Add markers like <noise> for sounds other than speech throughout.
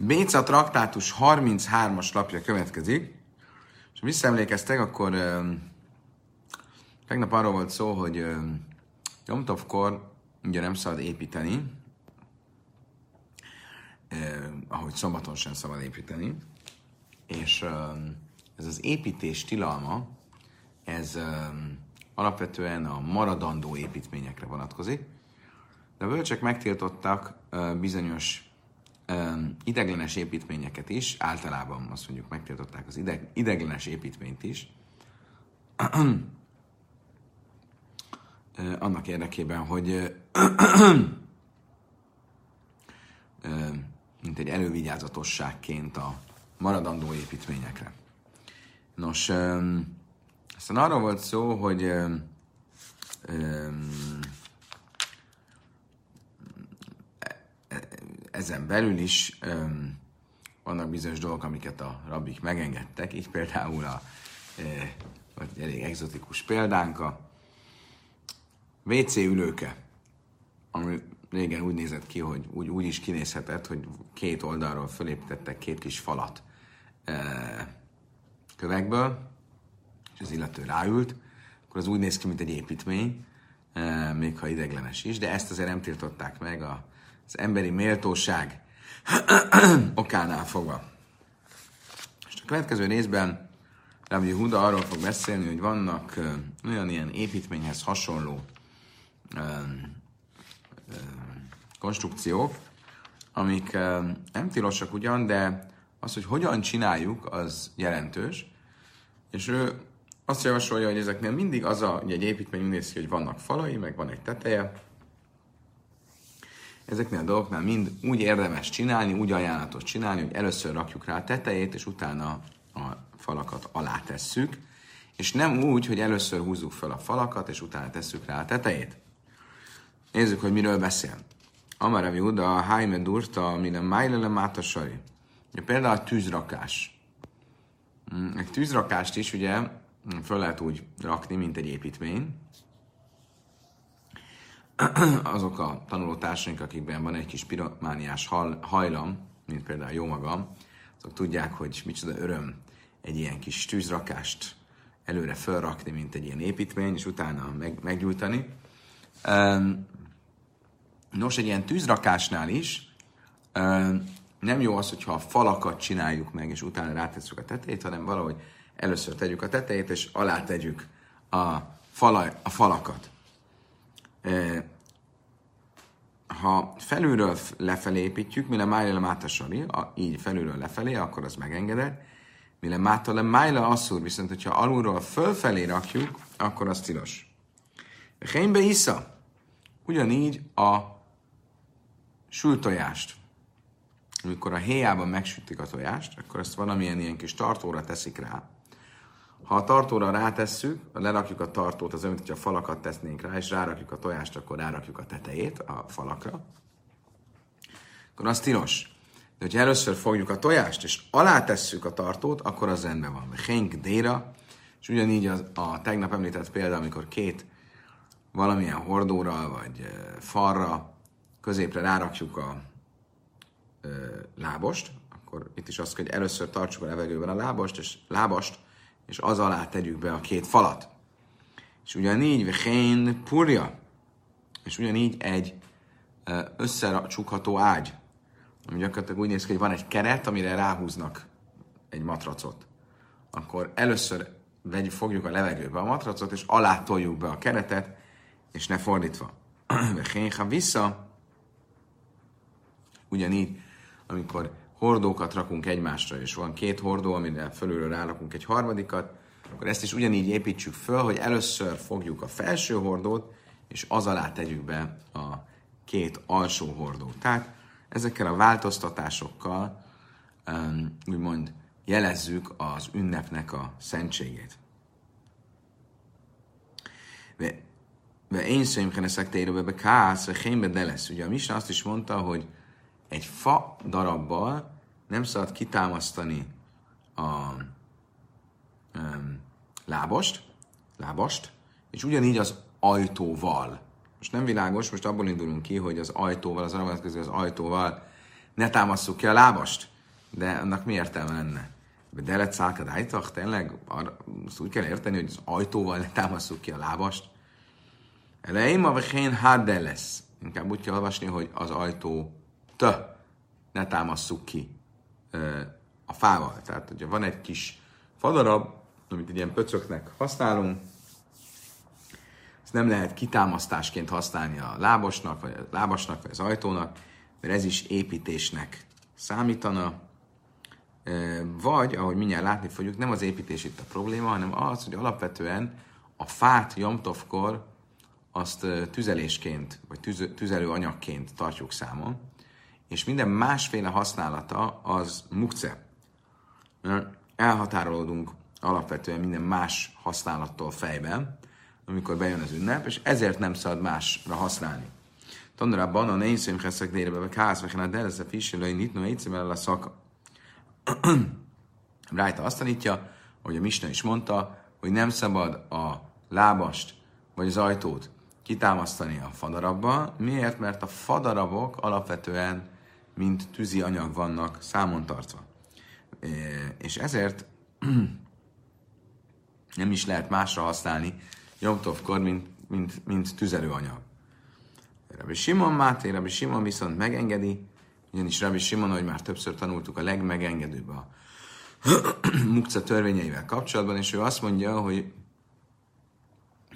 Béca traktátus 33-as lapja következik, és ha visszaemlékeztek, akkor um, tegnap arról volt szó, hogy Jomtovkor ugye nem szabad építeni, eh, ahogy szombaton sem szabad építeni, és um, ez az építés tilalma, ez um, alapvetően a maradandó építményekre vonatkozik, de a bölcsek megtiltottak uh, bizonyos ideglenes építményeket is, általában azt mondjuk megtiltották az ideg, ideglenes építményt is, annak érdekében, hogy mint egy elővigyázatosságként a maradandó építményekre. Nos, aztán arról volt szó, hogy um, um, ezen belül is um, vannak bizonyos dolgok, amiket a rabbik megengedtek, így például a e, vagy elég egzotikus példánk a WC ülőke, ami régen úgy nézett ki, hogy úgy, úgy is kinézhetett, hogy két oldalról fölépítettek két kis falat e, kövekből, és az illető ráült, akkor az úgy néz ki, mint egy építmény, e, még ha ideglenes is, de ezt azért nem tiltották meg az emberi méltóság <clears throat> okánál fogva. És a következő részben Rabbi Huda arról fog beszélni, hogy vannak olyan ilyen építményhez hasonló konstrukciók, amik nem tilosak ugyan, de az, hogy hogyan csináljuk, az jelentős. És ő azt javasolja, hogy ezeknél mindig az a, hogy egy építmény úgy néz ki, hogy vannak falai, meg van egy teteje. Ezeknél a dolgoknál mind úgy érdemes csinálni, úgy ajánlatos csinálni, hogy először rakjuk rá a tetejét, és utána a falakat alá tesszük, és nem úgy, hogy először húzzuk fel a falakat, és utána tesszük rá a tetejét. Nézzük, hogy miről beszél. Amara Uda, a Haime Durta, mire Májlele Mátasari. Például a tűzrakás. Mm, egy tűzrakást is ugye föl lehet úgy rakni, mint egy építmény. <clears throat> Azok a tanulótársaink, akikben van egy kis piromániás hajlam, mint például jó magam, azok tudják, hogy micsoda öröm egy ilyen kis tűzrakást előre felrakni, mint egy ilyen építmény, és utána meg, meggyújtani. Nos, egy ilyen tűzrakásnál is nem jó az, hogyha a falakat csináljuk meg, és utána rátesszük a tetejét, hanem valahogy először tegyük a tetejét, és alá tegyük a, fala, a falakat. Ha felülről lefelé építjük, mire májla mátasari, így felülről lefelé, akkor az megengedett. Mire mátale májla asszúr, viszont hogyha alulról fölfelé rakjuk, akkor az tilos. Hénybe isza. Ugyanígy a sültojást amikor a héjában megsütik a tojást, akkor ezt valamilyen ilyen kis tartóra teszik rá. Ha a tartóra rátesszük, lerakjuk a tartót, az olyan, hogyha falakat tesznénk rá, és rárakjuk a tojást, akkor rárakjuk a tetejét a falakra, akkor az tilos. De hogyha először fogjuk a tojást, és alá tesszük a tartót, akkor az rendben van. Henk déra, és ugyanígy az, a tegnap említett példa, amikor két valamilyen hordóra, vagy falra középre rárakjuk a lábost, akkor itt is azt hogy először tartsuk a levegőben a lábast, és lábast, és az alá tegyük be a két falat. És ugyanígy vechén purja, és ugyanígy egy összecsukható ágy, ami gyakorlatilag úgy néz ki, hogy van egy keret, amire ráhúznak egy matracot. Akkor először vegyük, fogjuk a levegőbe a matracot, és alá toljuk be a keretet, és ne fordítva. Vechén, ha vissza, ugyanígy amikor hordókat rakunk egymásra, és van két hordó, amire fölülről rárakunk egy harmadikat, akkor ezt is ugyanígy építsük föl, hogy először fogjuk a felső hordót, és az alá tegyük be a két alsó hordót. Tehát ezekkel a változtatásokkal um, úgymond jelezzük az ünnepnek a szentségét. Ve én ezek térőbe kász, hémbe de lesz. Ugye a Misa azt is mondta, hogy egy fa darabbal nem szabad kitámasztani a um, lábast, lábast, és ugyanígy az ajtóval. Most nem világos, most abból indulunk ki, hogy az ajtóval, az arra az ajtóval ne támasszuk ki a lábast. De annak mi értelme lenne? De lett szálkad ajtach, tényleg arra, azt úgy kell érteni, hogy az ajtóval ne támasszuk ki a lábast. Elején a vechén hádde lesz. Inkább úgy kell olvasni, hogy az ajtó t ne támasszuk ki a fával. Tehát, hogyha van egy kis fadarab, amit egy ilyen pöcöknek használunk, ezt nem lehet kitámasztásként használni a lábosnak, vagy a lábasnak, vagy az ajtónak, mert ez is építésnek számítana. Vagy, ahogy mindjárt látni fogjuk, nem az építés itt a probléma, hanem az, hogy alapvetően a fát Jomtovkor azt tüzelésként, vagy tüzelő anyagként tartjuk számon, és minden másféle használata az mukce. Elhatárolódunk alapvetően minden más használattól fejben, amikor bejön az ünnep, és ezért nem szabad másra használni. Tanulában a nézőim heszek délebe, vagy ház, vagy hát ez a fiselői nitno el a szaka. <clears throat> Rájta azt tanítja, hogy a Misna is mondta, hogy nem szabad a lábast vagy az ajtót kitámasztani a fadarabba. Miért? Mert a fadarabok alapvetően mint tűzi anyag vannak számon tartva. És ezért <clears throat> nem is lehet másra használni Jomtovkor, mint, mint, mint tüzelőanyag. Rabbi Simon Máté, Rabbi Simon viszont megengedi, ugyanis Rabbi Simon, hogy már többször tanultuk, a legmegengedőbb a <clears throat> mukca törvényeivel kapcsolatban, és ő azt mondja, hogy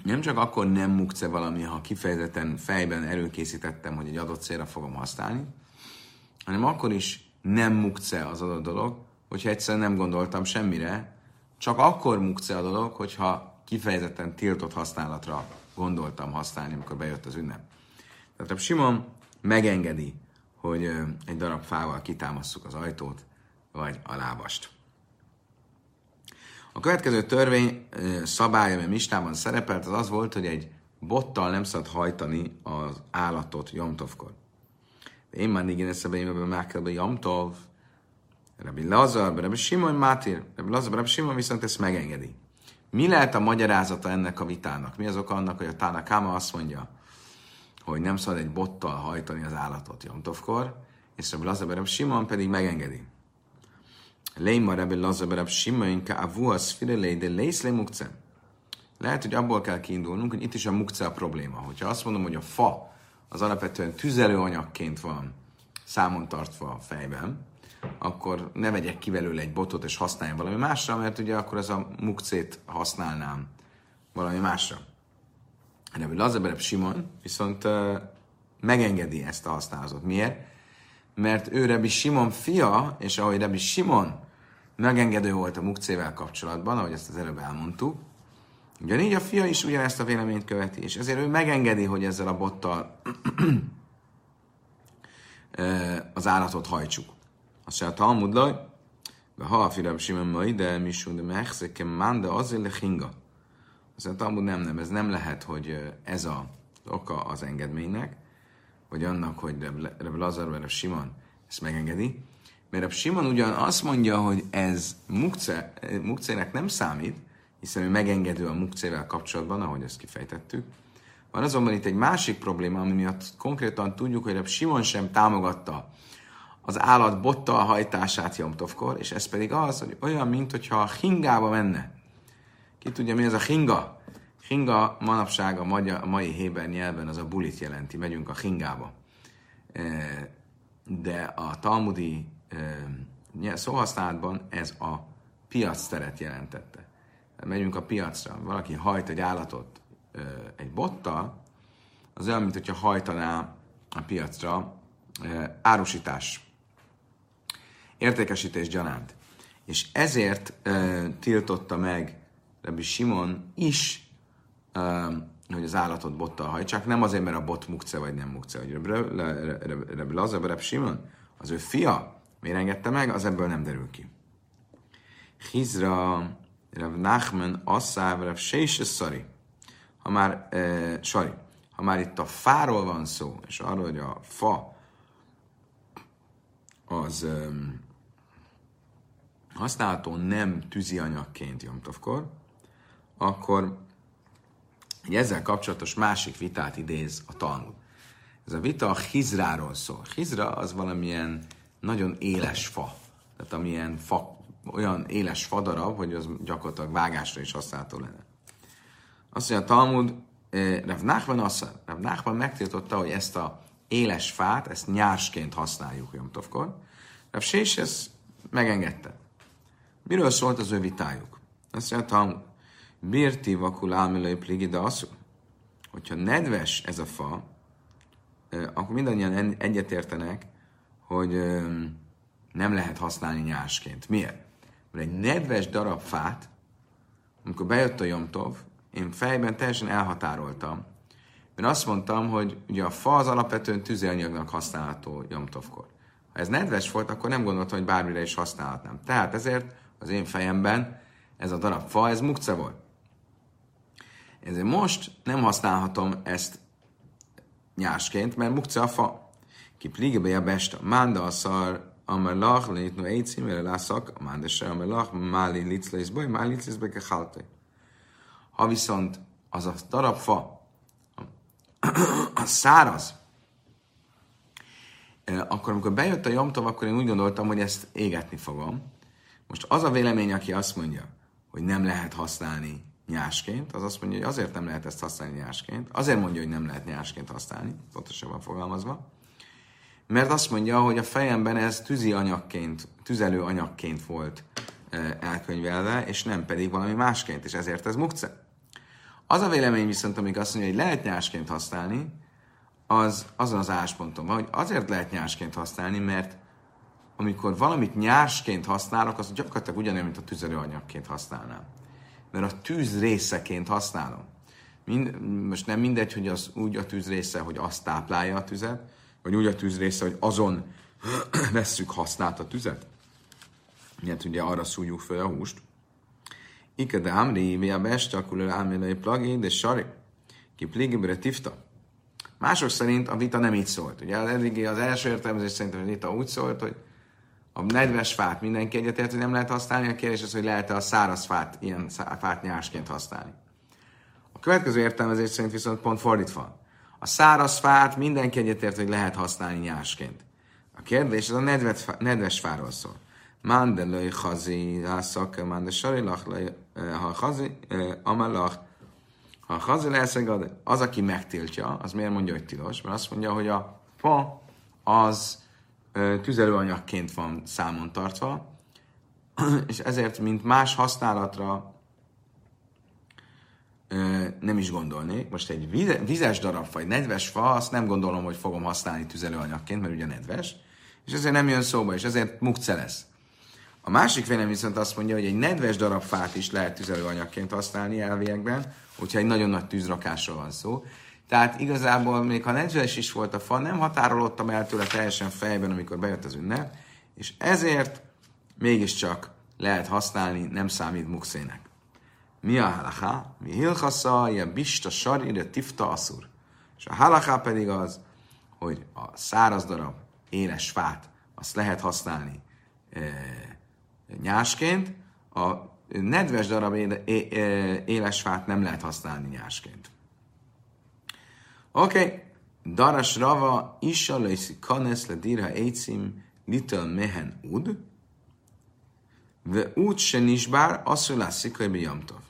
nem csak akkor nem mukce valami, ha kifejezetten fejben előkészítettem, hogy egy adott célra fogom használni, hanem akkor is nem mukce az adott dolog, hogyha egyszerűen nem gondoltam semmire, csak akkor mukce a dolog, hogyha kifejezetten tiltott használatra gondoltam használni, amikor bejött az ünnep. Tehát a Simon megengedi, hogy egy darab fával kitámasszuk az ajtót, vagy a lábast. A következő törvény szabálya, ami Mistában szerepelt, az az volt, hogy egy bottal nem szabad hajtani az állatot Jomtovkor. Én már igen eszebe én ebben be Jomtov, Rabbi Lazar, Rabbi Simon Mátir, Rabbi Lazar, Rabbi Simon viszont ezt megengedi. Mi lehet a magyarázata ennek a vitának? Mi az oka annak, hogy a Tána Káma azt mondja, hogy nem szabad egy bottal hajtani az állatot Jomtovkor, és Rabbi Lazar, Rabbi Simon pedig megengedi. Leima Rabbi Lazar, Rabbi Simon, ka avu a szfirelei, de lész le mukce. Lehet, hogy abból kell kiindulnunk, hogy itt is a mukce a probléma. Hogyha azt mondom, hogy a fa az alapvetően tüzelőanyagként van számon tartva a fejben, akkor ne vegyek ki belőle egy botot és használjam valami másra, mert ugye akkor ez a mukcét használnám valami másra. Rebbi Lazabereb Simon viszont megengedi ezt a használatot. Miért? Mert ő Rebbi Simon fia, és ahogy Rebbi Simon megengedő volt a mukcével kapcsolatban, ahogy ezt az előbb elmondtuk, ugyanígy a fia is ugyanezt a véleményt követi, és ezért ő megengedi, hogy ezzel a bottal <clears throat> az állatot hajtsuk. Azt se a Talmud laj, de ha a firab simon mai, de mi de mehszekem man, de azért lechinga. Azt a Talmud nem, nem, ez nem lehet, hogy ez a oka az engedménynek, vagy annak, hogy Reb Lazar vagy Reb Simon ezt megengedi, mert a Simon ugyan azt mondja, hogy ez mukce, mukcének nem számít, hiszen ő megengedő a mukcével kapcsolatban, ahogy ezt kifejtettük. Van azonban itt egy másik probléma, ami miatt konkrétan tudjuk, hogy a Simon sem támogatta az állat bottal hajtását Jomtovkor, és ez pedig az, hogy olyan, mint hogyha a hingába menne. Ki tudja, mi ez a hinga? Hinga manapság a, magyar, a mai héber nyelven az a bulit jelenti, megyünk a hingába. De a talmudi szóhasználatban ez a piac teret jelentette. Megyünk a piacra, valaki hajt egy állatot egy bottal, az olyan, mint hogyha hajtaná a piacra árusítás értékesítés gyanánt. És ezért tiltotta meg Rabbi Simon is, hogy az állatot bottal hajtsák, nem azért, mert a bot mukce vagy nem mukce, hogy Rabbi Lazar, Rabbi Simon, az ő fia, miért engedte meg, az ebből nem derül ki. Hizra, Rav Nachman, Asszáv, Rav Szari. Ha már, uh, sorry, ha már itt a fáról van szó, és arról, hogy a fa az um, használható nem tűzianyagként Jomtovkor, akkor egy ezzel kapcsolatos másik vitát idéz a Talmud. Ez a vita a Hizráról szól. Hizra az valamilyen nagyon éles fa. Tehát amilyen fa, olyan éles fadarab, hogy az gyakorlatilag vágásra is használható lenne. Azt mondja a Talmud, eh, Rav Nachman azt Rav Nachman megtiltotta, hogy ezt a éles fát, ezt nyársként használjuk Jomtovkor. Rav Sés ezt megengedte. Miről szólt az ő vitájuk? Azt mondja a Talmud, Birti vakul álmilai pligida asszú. Hogyha nedves ez a fa, eh, akkor mindannyian egyetértenek, hogy eh, nem lehet használni nyársként. Miért? Mert egy nedves darab fát, amikor bejött a Jomtov, én fejben teljesen elhatároltam. Én azt mondtam, hogy ugye a fa az alapvetően tüzelőanyagnak használható Jomtovkor. Ha ez nedves volt, akkor nem gondoltam, hogy bármire is használhatnám. Tehát ezért az én fejemben ez a darab fa, ez mukce volt. Ezért most nem használhatom ezt nyásként, mert mukce a fa. Ki pligebe a besta. Mánda a szar amar lach, leitnu eitzim, erre lászak, a mándese, amar lach, máli liclész baj, máli liclész baj, Ha viszont az a darab fa, a száraz, akkor amikor bejött a jomtov, akkor én úgy gondoltam, hogy ezt égetni fogom. Most az a vélemény, aki azt mondja, hogy nem lehet használni nyásként, az azt mondja, hogy azért nem lehet ezt használni nyásként, azért mondja, hogy nem lehet nyásként használni, pontosabban fogalmazva, mert azt mondja, hogy a fejemben ez tűzi anyagként, tüzelő anyagként volt elkönyvelve, és nem pedig valami másként, és ezért ez mukce. Az a vélemény viszont, amik azt mondja, hogy lehet nyásként használni, az azon az ásponton van, hogy azért lehet nyásként használni, mert amikor valamit nyársként használok, az gyakorlatilag ugyanolyan, mint a tüzelőanyagként használnám. Mert a tűz részeként használom. Mind, most nem mindegy, hogy az úgy a tűz része, hogy azt táplálja a tüzet, vagy úgy a tűz része, hogy azon <clears throat> vesszük hasznát a tüzet. Ilyet ugye arra szújjuk fel a húst. Ike de amri, mi a beste, akkor egy plagi, de sari. Ki pligibre tifta. Mások szerint a vita nem így szólt. Ugye eddig az első értelmezés szerint a vita úgy szólt, hogy a nedves fát mindenki egyetért, hogy nem lehet használni, a kérdés az, hogy lehet-e a száraz fát, ilyen fát nyársként használni. A következő értelmezés szerint viszont pont fordítva. A száraz fát mindenki egyetért, hogy lehet használni nyásként. A kérdés az a nedves, nedves fáról szól. Mande löj hazi, ha szakke, mande sarilach, ha hazi, amalach, ha hazi lesz az, aki megtiltja, az miért mondja, hogy tilos? Mert azt mondja, hogy a fa az tüzelőanyagként van számon tartva, <clears throat> és ezért, mint más használatra nem is gondolnék. Most egy vizes darab fa, egy nedves fa, azt nem gondolom, hogy fogom használni tüzelőanyagként, mert ugye nedves, és ezért nem jön szóba, és ezért mukce lesz. A másik vélemény viszont azt mondja, hogy egy nedves darab fát is lehet tüzelőanyagként használni elviekben, hogyha egy nagyon nagy tűzrakásról van szó. Tehát igazából még ha nedves is volt a fa, nem határolottam el tőle teljesen fejben, amikor bejött az ünnep, és ezért mégiscsak lehet használni, nem számít mukszének. Mi a halaká? Mi hilchasza, ilyen bista sarire tifta aszur. És a halaká pedig az, hogy a száraz darab, éles fát, azt lehet használni e, nyásként, a nedves darab éle, é, é, éles fát nem lehet használni nyásként. Oké, okay. Daras Rava, Isha Lejszi Kanes, le Dirha Eitzim, Little Mehen Ud, Ve úgy se nisbár, asszul látszik, hogy Jamtov.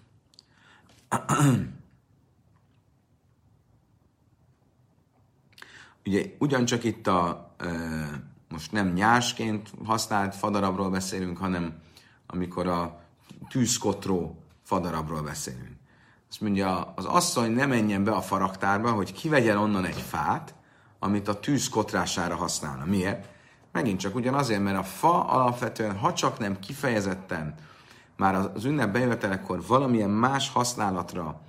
Ugye ugyancsak itt a most nem nyásként használt fadarabról beszélünk, hanem amikor a tűzkotró fadarabról beszélünk. Azt mondja, az asszony ne menjen be a faraktárba, hogy kivegyen onnan egy fát, amit a tűz kotrására használna. Miért? Megint csak ugyanazért, mert a fa alapvetően, ha csak nem kifejezetten már az ünnep bejövetelekor valamilyen más használatra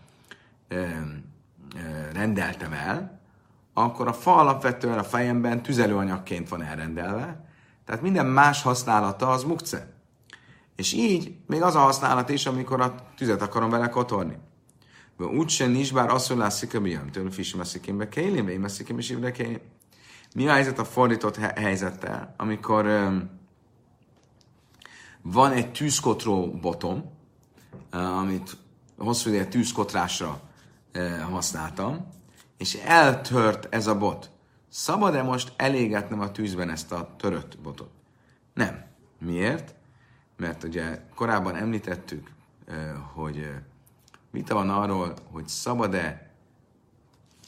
ö, ö, rendeltem el, akkor a fa alapvetően a fejemben tüzelőanyagként van elrendelve, tehát minden más használata az mukce. És így még az a használat is, amikor a tüzet akarom vele kotorni. Úgy sem nincs, bár azt mondja, hogy miam, tőle fisim a szikimbe kélim, én szikim is kélim. Mi a helyzet a fordított helyzettel, amikor um, van egy tűzkotró botom, uh, amit hosszú ideje tűzkotrásra uh, használtam, és eltört ez a bot. szabad-e most elégetnem a tűzben ezt a törött botot? Nem. Miért? Mert ugye korábban említettük, hogy vita van arról, hogy szabad-e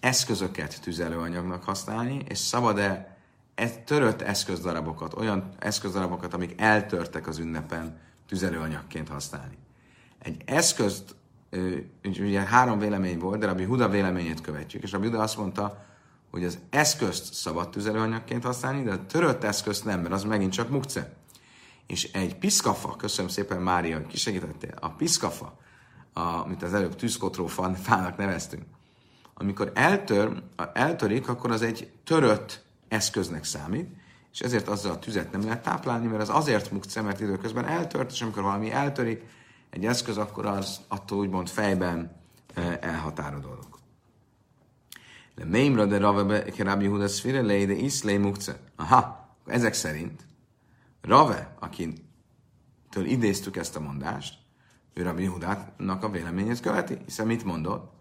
eszközöket tüzelőanyagnak használni, és szabad-e törött eszközdarabokat, olyan eszközdarabokat, amik eltörtek az ünnepen, tüzelőanyagként használni. Egy eszközt, ugye három vélemény volt, de Rabbi Huda véleményét követjük, és Rabbi Huda azt mondta, hogy az eszközt szabad tüzelőanyagként használni, de a törött eszközt nem, mert az megint csak mukce. És egy piszkafa, köszönöm szépen Mária, hogy kisegítettél, a piszkafa, amit az előbb tűzkotró fának neveztünk, amikor eltör, eltörik, akkor az egy törött eszköznek számít, és ezért azzal a tüzet nem lehet táplálni, mert az azért mukce, mert időközben eltört, és amikor valami eltörik, egy eszköz, akkor az attól úgymond fejben e, elhatárodolok. Le mémra de rave Rabbi Huda szfire de iszlé mukce. Aha, ezek szerint Rave, akitől idéztük ezt a mondást, ő Rabbi Hudának a véleményét követi, hiszen mit mondott?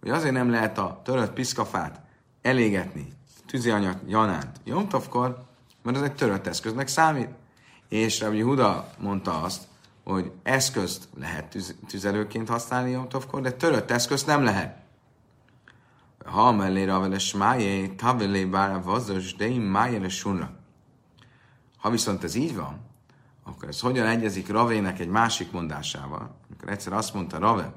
Hogy azért nem lehet a törött piszkafát elégetni tűzianyag janánt Jomtovkor, mert ez egy törött eszköznek számít. És Rabbi Huda mondta azt, hogy eszközt lehet tüz, tüzelőként használni Jomtovkor, de törött eszközt nem lehet. Ha mellé ravele smájé, tavelé bár vazos, de májele sunra. Ha viszont ez így van, akkor ez hogyan egyezik Ravének egy másik mondásával? Amikor egyszer azt mondta Rave,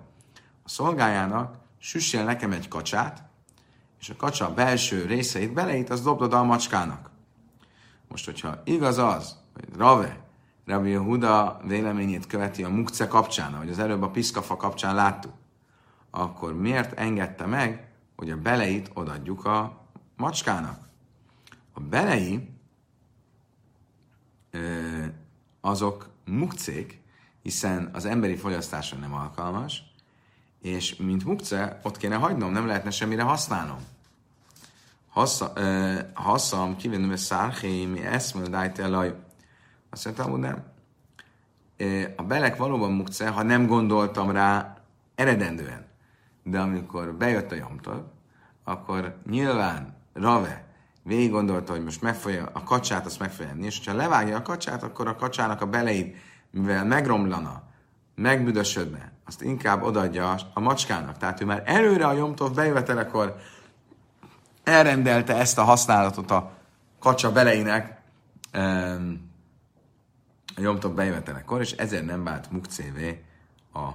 a szolgájának süssél nekem egy kacsát, és a kacsa belső részeit beleít, az dobd oda a macskának. Most, hogyha igaz az, hogy Rave, Rabbi Huda véleményét követi a mukce kapcsán, ahogy az előbb a piszkafa kapcsán láttuk, akkor miért engedte meg, hogy a beleit odadjuk a macskának? A belei azok mukcék, hiszen az emberi fogyasztásra nem alkalmas, és mint mukce, ott kéne hagynom, nem lehetne semmire használnom. Hasszam, kivennem a szárhé, mi eszmel, dájte elaj. Azt mondtam, hogy nem. A belek valóban mukce, ha nem gondoltam rá eredendően. De amikor bejött a jomtól, akkor nyilván Rave végig gondolta, hogy most megfogja a kacsát, azt meg enni, és ha levágja a kacsát, akkor a kacsának a beleit, mivel megromlana, megbüdösödne, azt inkább odaadja a macskának. Tehát ő már előre a Jomtov bejövetelekor elrendelte ezt a használatot a kacsa beleinek a Jomtov bejövetelekor, és ezért nem vált mukcévé a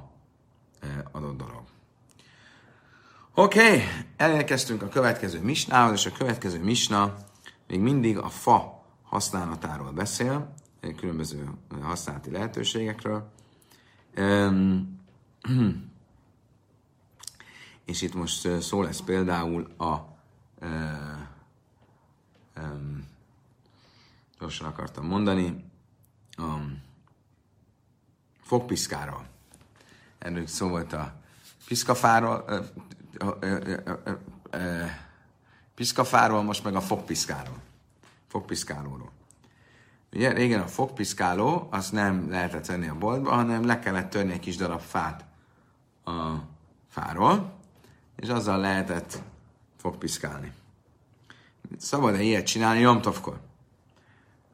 adott dolog. Oké, okay, elérkeztünk a következő misnához, és a következő misna még mindig a fa használatáról beszél, különböző használati lehetőségekről. Um, és itt most szó lesz például a uh, um, gyorsan akartam mondani, a fogpiszkáról. Erről szó volt a piszkafáról, piszkafáról, most meg a fogpiszkáról. Fogpiszkálóról. Ugye régen a fogpiszkáló, azt nem lehetett venni a boltba, hanem le kellett törni egy kis darab fát a fáról, és azzal lehetett fogpiszkálni. Szabad-e ilyet csinálni Jomtovkor?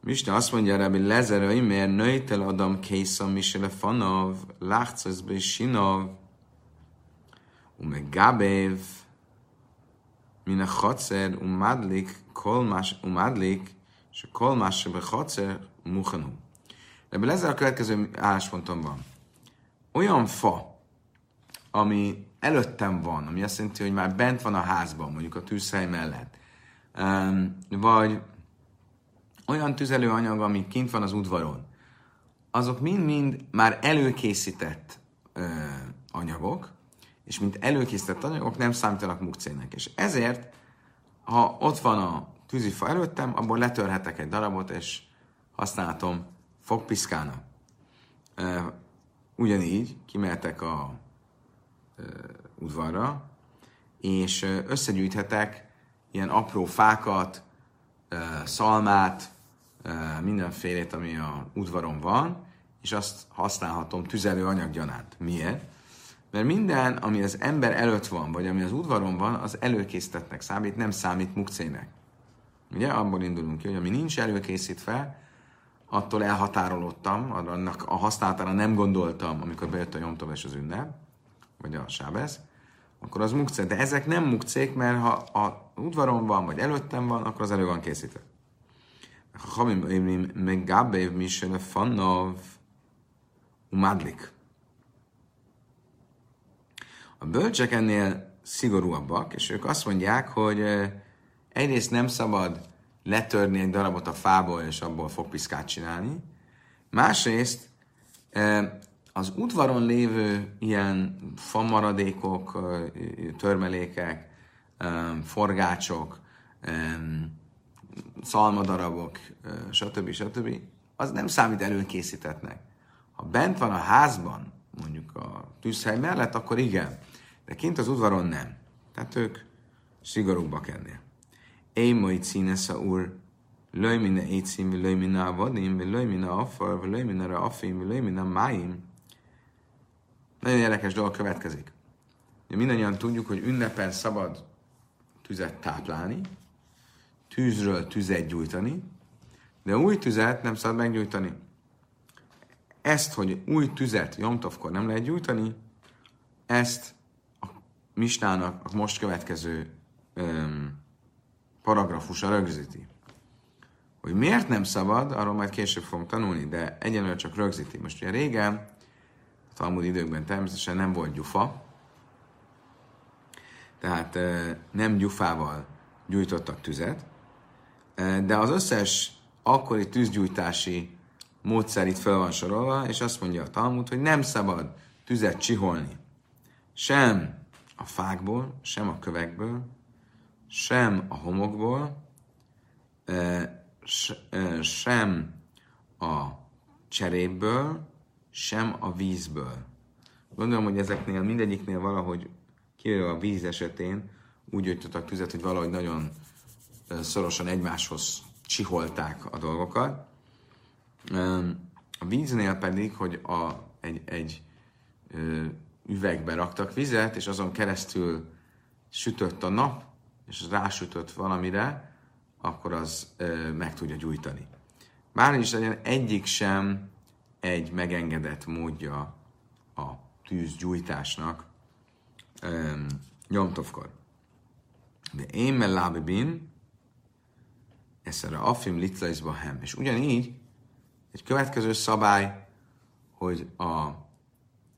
Mista azt mondja, Rabbi Lezer, hogy miért nőjtel adom készam, misele fanov, láchcözbe sinov, umegábév, min a hacer, umádlik, kolmás, madlik, és a kolmás, be hacer, muhanú. Rabbi Lezer a következő állásponton van. Olyan fa, ami előttem van, ami azt jelenti, hogy már bent van a házban, mondjuk a tűzhely mellett, vagy olyan tüzelőanyag, ami kint van az udvaron, azok mind-mind már előkészített anyagok, és mint előkészített anyagok nem számítanak mukcének. És ezért, ha ott van a tűzifa előttem, abból letörhetek egy darabot, és használhatom fogpiszkának. Ugyanígy kimehetek a udvarra, és összegyűjthetek ilyen apró fákat, szalmát, mindenfélét, ami a udvaron van, és azt használhatom tüzelő anyag Miért? Mert minden, ami az ember előtt van, vagy ami az udvaron van, az előkészítettnek számít, nem számít mukcének. Ugye, abból indulunk ki, hogy ami nincs előkészítve, attól elhatárolódtam, annak a használatára nem gondoltam, amikor bejött a Jomtov és az ünnep, vagy a Sábez, akkor az mukce. De ezek nem mukcék, mert ha a udvaron van, vagy előttem van, akkor az elő van készítve. Ha Hamim meg Gábév Misele Fannav Umadlik. A bölcsek ennél szigorúabbak, és ők azt mondják, hogy egyrészt nem szabad letörni egy darabot a fából, és abból fogpiszkát csinálni. Másrészt az udvaron lévő ilyen famaradékok, törmelékek, forgácsok, szalmadarabok, stb. stb. az nem számít előkészítetnek. Ha bent van a házban, mondjuk a tűzhely mellett, akkor igen. De kint az udvaron nem. Tehát ők szigorúbbak ennél. Én majd színesza úr, löj minne étszín, löj minne a vadim, löj minne a afar, löj minne a afim, löj minne a máim. Nagyon érdekes dolog következik. Mindannyian tudjuk, hogy ünnepen szabad tüzet táplálni, tűzről tüzet gyújtani, de új tüzet nem szabad meggyújtani. Ezt, hogy új tüzet Jomtovkor nem lehet gyújtani, ezt a Misnának a most következő öm, paragrafusa rögzíti. Hogy miért nem szabad, arról majd később fogunk tanulni, de egyenlően csak rögzíti. Most ugye régen, Talmud időkben természetesen nem volt gyufa, tehát nem gyufával gyújtottak tüzet, de az összes akkori tűzgyújtási módszer itt fel van sorolva, és azt mondja a Talmud, hogy nem szabad tüzet csiholni. Sem a fákból, sem a kövekből, sem a homokból, sem a cseréből, sem a vízből. Gondolom, hogy ezeknél mindegyiknél valahogy kivéve a víz esetén úgy gyújtottak tüzet, hogy valahogy nagyon szorosan egymáshoz csiholták a dolgokat. A víznél pedig, hogy a, egy, egy üvegbe raktak vizet, és azon keresztül sütött a nap, és rásütött valamire, akkor az meg tudja gyújtani. Bár is legyen egyik sem egy megengedett módja a tűzgyújtásnak nyomtovkor. De én mellábibin, a afim litlaizba hem. És ugyanígy egy következő szabály, hogy a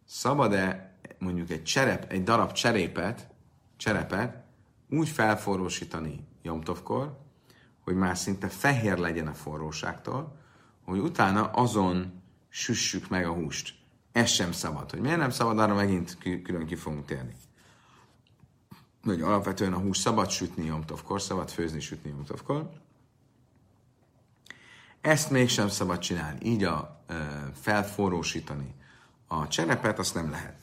szabad-e mondjuk egy cserep, egy darab cserépet, cserepet úgy felforrósítani Jomtovkor, hogy már szinte fehér legyen a forróságtól, hogy utána azon süssük meg a húst. Ez sem szabad. Hogy miért nem szabad, arra megint külön ki fogunk térni. Hogy alapvetően a hús szabad sütni Jomtovkor, szabad főzni sütni Jomtovkor. Ezt mégsem szabad csinálni. Így a e, felforrósítani a cserepet, azt nem lehet.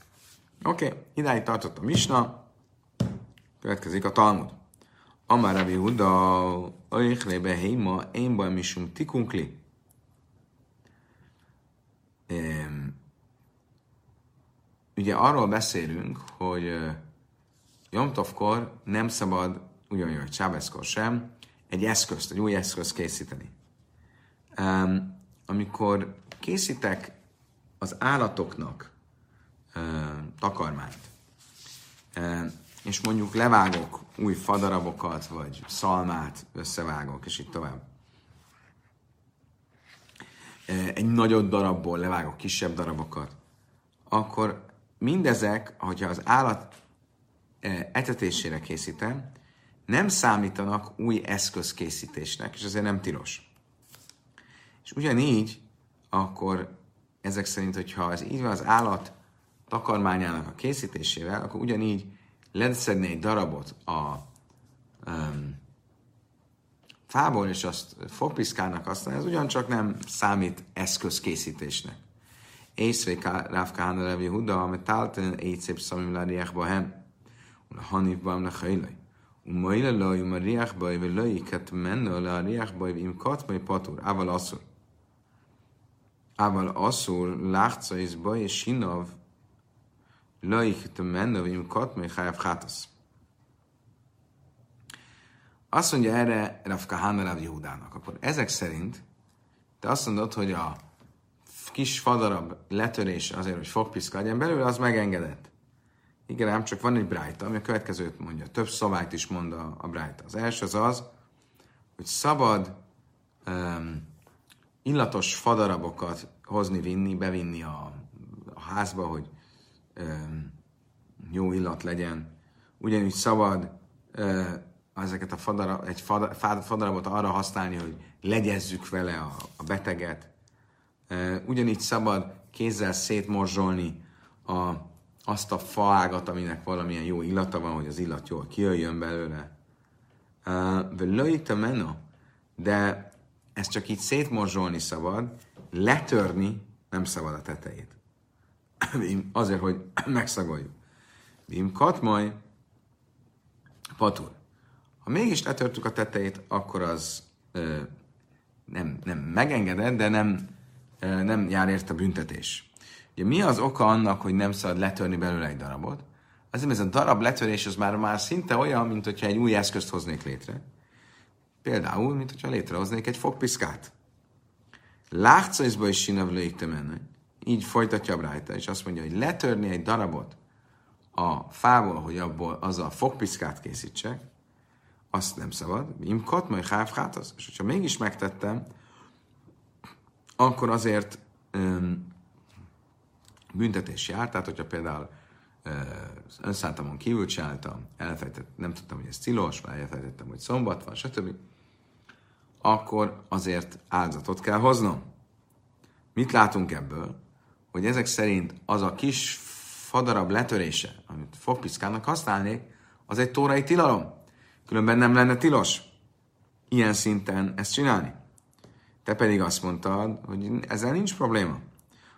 Oké, okay, idáig tartott a misna, következik a Talmud. Amár Rabbi Huda, Oichlébe Héma, én baj misum tikunkli. Ugye arról beszélünk, hogy Jomtovkor nem szabad, ugyanúgy, hogy Csábeszkor sem, egy eszközt, egy új eszközt készíteni. Amikor készítek az állatoknak takarmányt, és mondjuk levágok új fadarabokat, vagy szalmát összevágok, és így tovább. Egy nagyobb darabból levágok kisebb darabokat, akkor mindezek, hogyha az állat etetésére készítem, nem számítanak új eszközkészítésnek, és ezért nem tilos. És ugyanígy, akkor ezek szerint, hogyha ez így van az állat takarmányának a készítésével, akkor ugyanígy leszedni egy darabot a um, fából és azt fogpiszkának használja, az ugyancsak nem számít eszközkészítésnek. Észvé Ráv Kána Lev Yehuda, amit tálten éjszép szamim láriach bohem, a hanifbam lechajlaj. Umaila lajum a riachbaj, vagy lajikat menne le a riachbaj, im katmai patur, ával asszur. Ával asszur, látsza és baj és sinav, lajikat menne, vagy im katmai hájav hátasz. Azt mondja erre Rav Kahana Rav. Akkor ezek szerint te azt mondod, hogy a kis fadarab letörése azért, hogy fogpiszka legyen belőle, az megengedett. Igen, ám csak van egy brájta, ami a következőt mondja. Több szabályt is mond a, a brájta. Az első az az, hogy szabad um, illatos fadarabokat hozni, vinni, bevinni a, a házba, hogy um, jó illat legyen. Ugyanúgy szabad uh, ezeket a fadara, egy fadarabot arra használni, hogy legyezzük vele a, a beteget. Ugyanígy szabad kézzel szétmorzsolni a, azt a faágat, aminek valamilyen jó illata van, hogy az illat jól kijöjjön belőle. Uh, de ezt csak így szétmorzsolni szabad, letörni nem szabad a tetejét. <coughs> Azért, hogy <coughs> megszagoljuk. Vim katmaj, patur. Ha mégis letörtük a tetejét, akkor az ö, nem, nem megengedett, de nem, ö, nem jár érte büntetés. Ugye mi az oka annak, hogy nem szabad letörni belőle egy darabot? Azért, ez a darab letörés az már, már szinte olyan, mint hogyha egy új eszközt hoznék létre. Például, mint hogyha létrehoznék egy fogpiszkát. Látszajzba is sinavlőikte menni. Így folytatja a Brájta, és azt mondja, hogy letörni egy darabot a fából, hogy abból az a fogpiszkát készítsek, azt nem szabad. Imkot, majd hávhátasz. És hogyha mégis megtettem, akkor azért um, büntetés jár. Tehát, hogyha például önszántamon kívül csináltam, elfelejtettem, nem tudtam, hogy ez tilos, vagy elfelejtettem, hogy szombat van, stb., akkor azért áldozatot kell hoznom. Mit látunk ebből? Hogy ezek szerint az a kis fadarab letörése, amit fogpiszkának használnék, az egy tórai tilalom. Különben nem lenne tilos ilyen szinten ezt csinálni. Te pedig azt mondtad, hogy ezzel nincs probléma.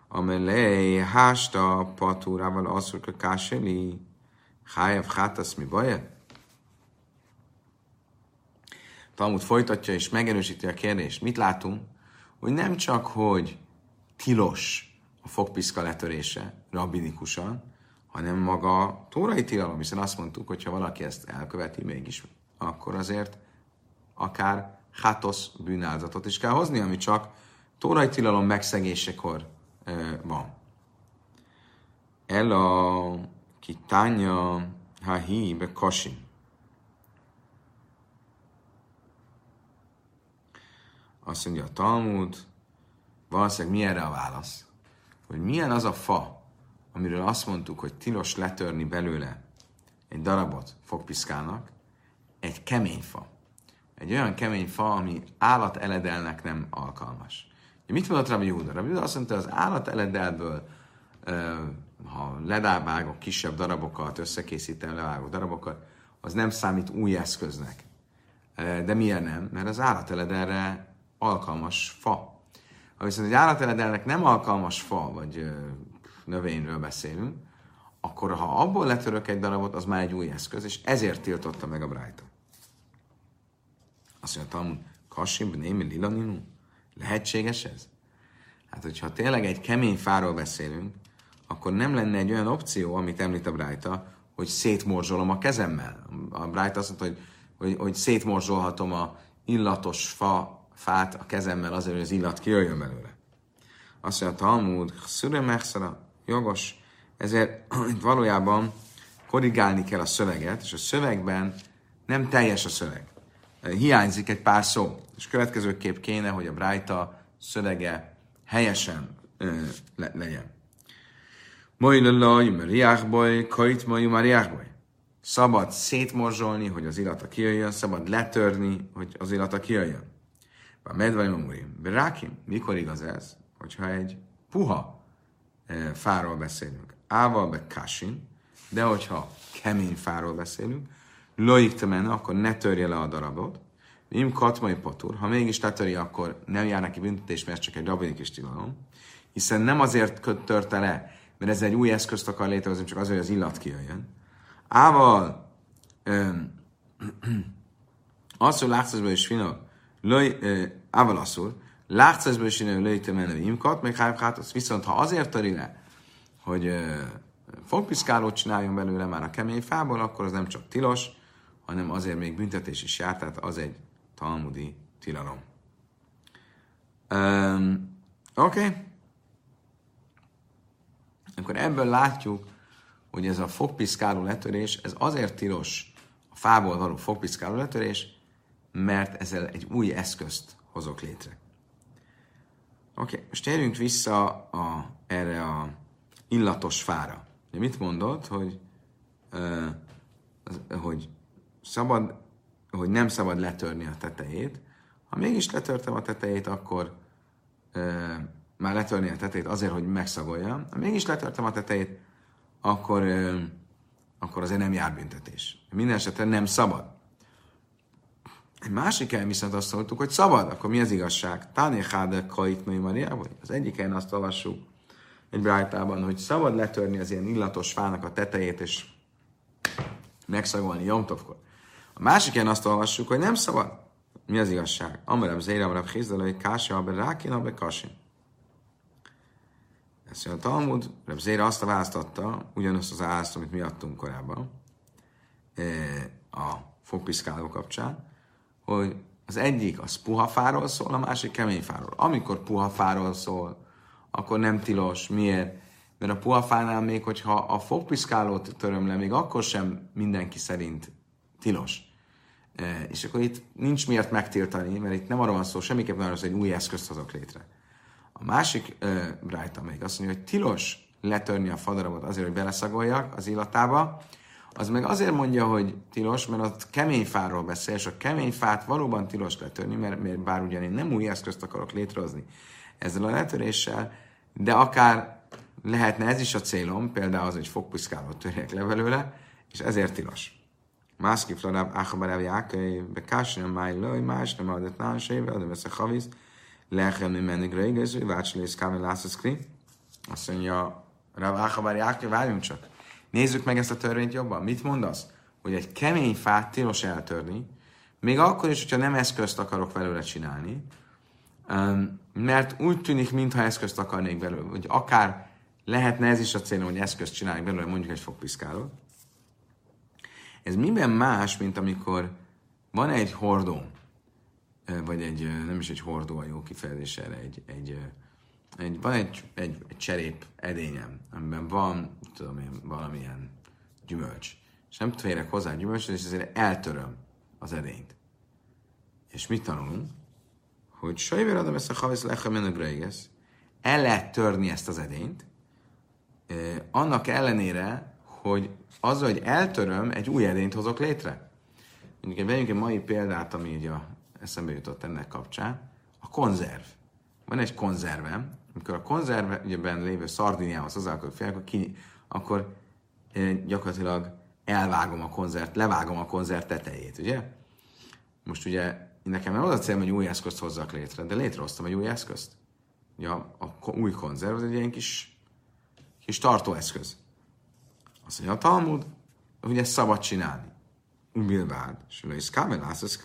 Amelé hásta patúrával asszurka káseli, hájav hátasz mi baje? Talmud folytatja és megerősíti a kérdést. Mit látunk? Hogy nem csak, hogy tilos a fogpiszka letörése rabbinikusan, hanem maga tórai tilalom, hiszen azt mondtuk, hogy ha valaki ezt elköveti mégis, akkor azért akár hátosz bűnáldozatot is kell hozni, ami csak tórai tilalom megszegésekor van. El a kitánya hahi be kasim. Azt mondja a Talmud, valószínűleg mi erre a válasz? Hogy milyen az a fa, amiről azt mondtuk, hogy tilos letörni belőle egy darabot fogpiszkálnak, egy kemény fa. Egy olyan kemény fa, ami állateledelnek nem alkalmas. Mit mondott Rabbi Júda? Rabbi Júda azt mondta, az állateledelből, ha ledávágok kisebb darabokat, összekészítem levágó darabokat, az nem számít új eszköznek. De miért nem? Mert az állateledelre alkalmas fa. Ha viszont egy állateledelnek nem alkalmas fa, vagy növényről beszélünk, akkor ha abból letörök egy darabot, az már egy új eszköz, és ezért tiltotta meg a Brájta. Azt mondja, Talmud, Kasim, Némi, Lilaninu? Lehetséges ez? Hát, hogyha tényleg egy kemény fáról beszélünk, akkor nem lenne egy olyan opció, amit említ a Brájta, hogy szétmorzsolom a kezemmel. A Brájta azt mondta, hogy, hogy, hogy szétmorzsolhatom a illatos fa fát a kezemmel azért, hogy az illat kijöjjön belőle. Azt mondja, Talmud, szüre megszara, jogos, ezért <clears throat> valójában korrigálni kell a szöveget, és a szövegben nem teljes a szöveg. Hiányzik egy pár szó. És következőképp kéne, hogy a Brájta szövege helyesen ö, le, legyen. Mojlalaj, mariákbaj, kajt majd mariákbaj. Szabad szétmorzsolni, hogy az illata kijöjjön, szabad letörni, hogy az illata kijöjjön. A medvaj mamurim. Berákim, mikor igaz ez? Hogyha egy puha fáról beszélünk. Ával be kasin, de hogyha kemény fáról beszélünk, loik menne, akkor ne törje le a darabot. Im katmai patur, ha mégis letöri, akkor nem jár neki büntetés, mert csak egy rabinik is tilalom. Hiszen nem azért törte le, mert ez egy új eszközt akar létrehozni, csak azért, hogy az illat kijöjjön. Ával az, hogy látszatban is finom, ával asszul, látszásból is innen löjte menő imkat, meg hájfhátasz. Viszont ha azért töri le, hogy fogpiszkálót csináljon belőle már a kemény fából, akkor az nem csak tilos, hanem azért még büntetés is járt, tehát az egy talmudi tilalom. Um, Oké? Okay. Akkor ebből látjuk, hogy ez a fogpiszkáló letörés, ez azért tilos a fából való fogpiszkáló letörés, mert ezzel egy új eszközt hozok létre. Oké, okay. most térjünk vissza a, erre a illatos fára. Ugye mit mondott, hogy, uh, hogy szabad, hogy nem szabad letörni a tetejét. Ha mégis letörtem a tetejét, akkor uh, már letörni a tetejét azért, hogy megszagolja. Ha mégis letörtem a tetejét, akkor, uh, akkor azért nem jár büntetés. Minden esetre nem szabad. Egy másik helyen viszont azt szóltuk, hogy szabad, akkor mi az igazság? Táné Háde Kait Maria, vagy az egyik helyen azt olvassuk egy brájtában, hogy szabad letörni az ilyen illatos fának a tetejét, és megszagolni Jomtovkor. A másik helyen azt olvassuk, hogy nem szabad. Mi az igazság? Amerem Zéra, Amerem Hizdelai, Kási, Abe Rákin, Abe Kasin. Ezt a Talmud, Reb Zéra azt a választotta, ugyanazt az választ, amit mi adtunk korábban, eh, a fogpiszkáló kapcsán, hogy az egyik az puha fáról szól, a másik kemény fáról. Amikor puha fáról szól, akkor nem tilos. Miért? Mert a puha fánál még, hogyha a fogpiszkálót töröm le, még akkor sem mindenki szerint tilos. És akkor itt nincs miért megtiltani, mert itt nem arról van szó, semmiképpen arról, hogy egy új eszközt hozok létre. A másik e, rájta még azt mondja, hogy tilos letörni a fadarabot azért, hogy beleszagoljak az illatába, az meg azért mondja, hogy tilos, mert ott kemény fáról beszél, és a kemény fát valóban tilos letörni, mert, mert bár ugyan én nem új eszközt akarok létrehozni ezzel a letöréssel, de akár lehetne ez is a célom, például az, hogy fogpiszkálót törjek le belőle, és ezért tilos. Mászki flarább áchabarább jákai, bekásni máj löj, más nem adott násébe, adom ezt a havisz, lechem mi menni grégező, vácslész kámi lászaszkri. Azt mondja, Rav Áchabar Jákai, várjunk csak. Nézzük meg ezt a törvényt jobban. Mit mondasz? Hogy egy kemény fát tilos eltörni, még akkor is, hogyha nem eszközt akarok belőle csinálni, mert úgy tűnik, mintha eszközt akarnék belőle, hogy akár lehetne ez is a célom, hogy eszközt csinálni belőle, mondjuk egy fogpiszkálót. Ez miben más, mint amikor van egy hordó, vagy egy, nem is egy hordó a jó kifejezés erre, egy, egy egy, van egy, egy, egy cserép edényem, amiben van, tudom én, valamilyen gyümölcs, és nem férek hozzá gyümölcsöt, és ezért eltöröm az edényt. És mit tanulunk? Hogy sajvér adom ezt a havisz a el lehet törni ezt az edényt, annak ellenére, hogy az, hogy eltöröm, egy új edényt hozok létre. Mondjuk vegyünk egy mai példát, ami így a eszembe jutott ennek kapcsán, a konzerv. Van egy konzervem, amikor a konzervben lévő szardiniához hozzá akarok fél, akkor, ki, akkor gyakorlatilag elvágom a konzert, levágom a konzert tetejét, ugye? Most ugye nekem nem az a célom, hogy új eszközt hozzak létre, de létrehoztam egy új eszközt. Ugye a, a új konzerv az egy ilyen kis, kis tartóeszköz. Azt mondja a Talmud, hogy ezt szabad csinálni. Bilbád, és is kámelász,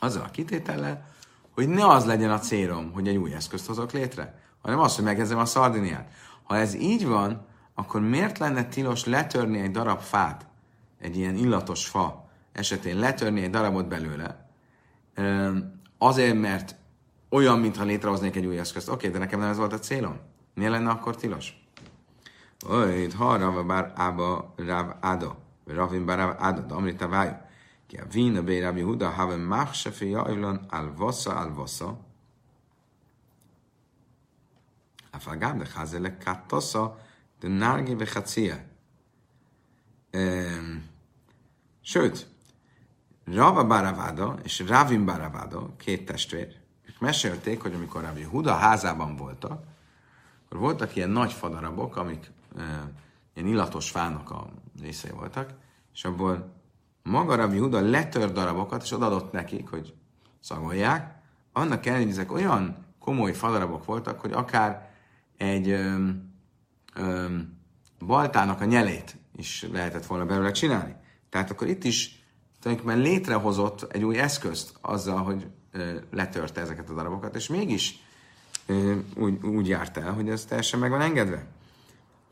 Azzal a kitétellel, hogy ne az legyen a célom, hogy egy új eszközt hozok létre, hanem az, hogy megkezdem a szardiniát. Ha ez így van, akkor miért lenne tilos letörni egy darab fát, egy ilyen illatos fa esetén letörni egy darabot belőle, azért, mert olyan, mintha létrehoznék egy új eszközt. Oké, de nekem nem ez volt a célom. Miért lenne akkor tilos? Olyt, ha Rava bár ába Rav Áda, vagy Ravin bár Rav Áda, de amit a vájú. Ki a vína bé Rav Yehuda, have machse fe jajlan alvasza alvasza. A fagám de házele kattosza, de nárgé ve hacia. Sőt, Rava Baraváda és Ravin Baraváda, két testvér, ők mesélték, hogy amikor Rav Huda házában voltak, akkor voltak ilyen nagy fadarabok, amik ilyen illatos fának a részei voltak, és abból maga Rabbi Huda letör darabokat, és odaadott nekik, hogy szagolják, annak ellenére, ezek olyan komoly fadarabok voltak, hogy akár egy öm, öm, baltának a nyelét is lehetett volna belőle csinálni. Tehát akkor itt is tulajdonképpen létrehozott egy új eszközt azzal, hogy ö, letörte ezeket a darabokat, és mégis ö, úgy, úgy járt el, hogy ez teljesen meg van engedve.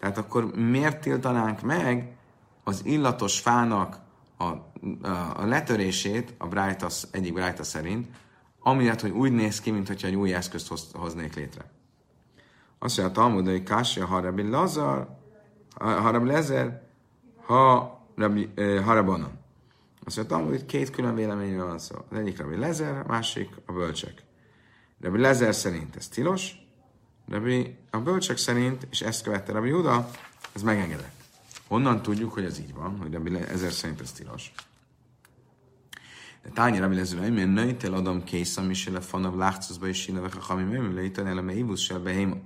Tehát akkor miért tiltanánk meg az illatos fának a a, a, a letörését a Brájta, egyik Brájta szerint, amiatt, hogy úgy néz ki, mintha egy új eszközt hoz, hoznék létre. Azt mondja, a Talmud, hogy Kásja, ha Rabbi Lazar, ha Rabbi Lezer, ha Rabbi, eh, Harabanon. Azt mondja, hogy két külön véleményről van szó. Az egyik Rabbi Lezer, a másik a bölcsek. Rabbi Lezer szerint ez tilos, Rabbi, a bölcsek szerint, és ezt követte Rabbi Juda, ez megengedett. Honnan tudjuk, hogy ez így van, hogy Rabbi Lezer szerint ez tilos? De tányi Rabbi hogy milyen nőjtel adom kész, ami se lefanav látszuszba és síne ha ami műmű leíten el, mert ibusz se behéma.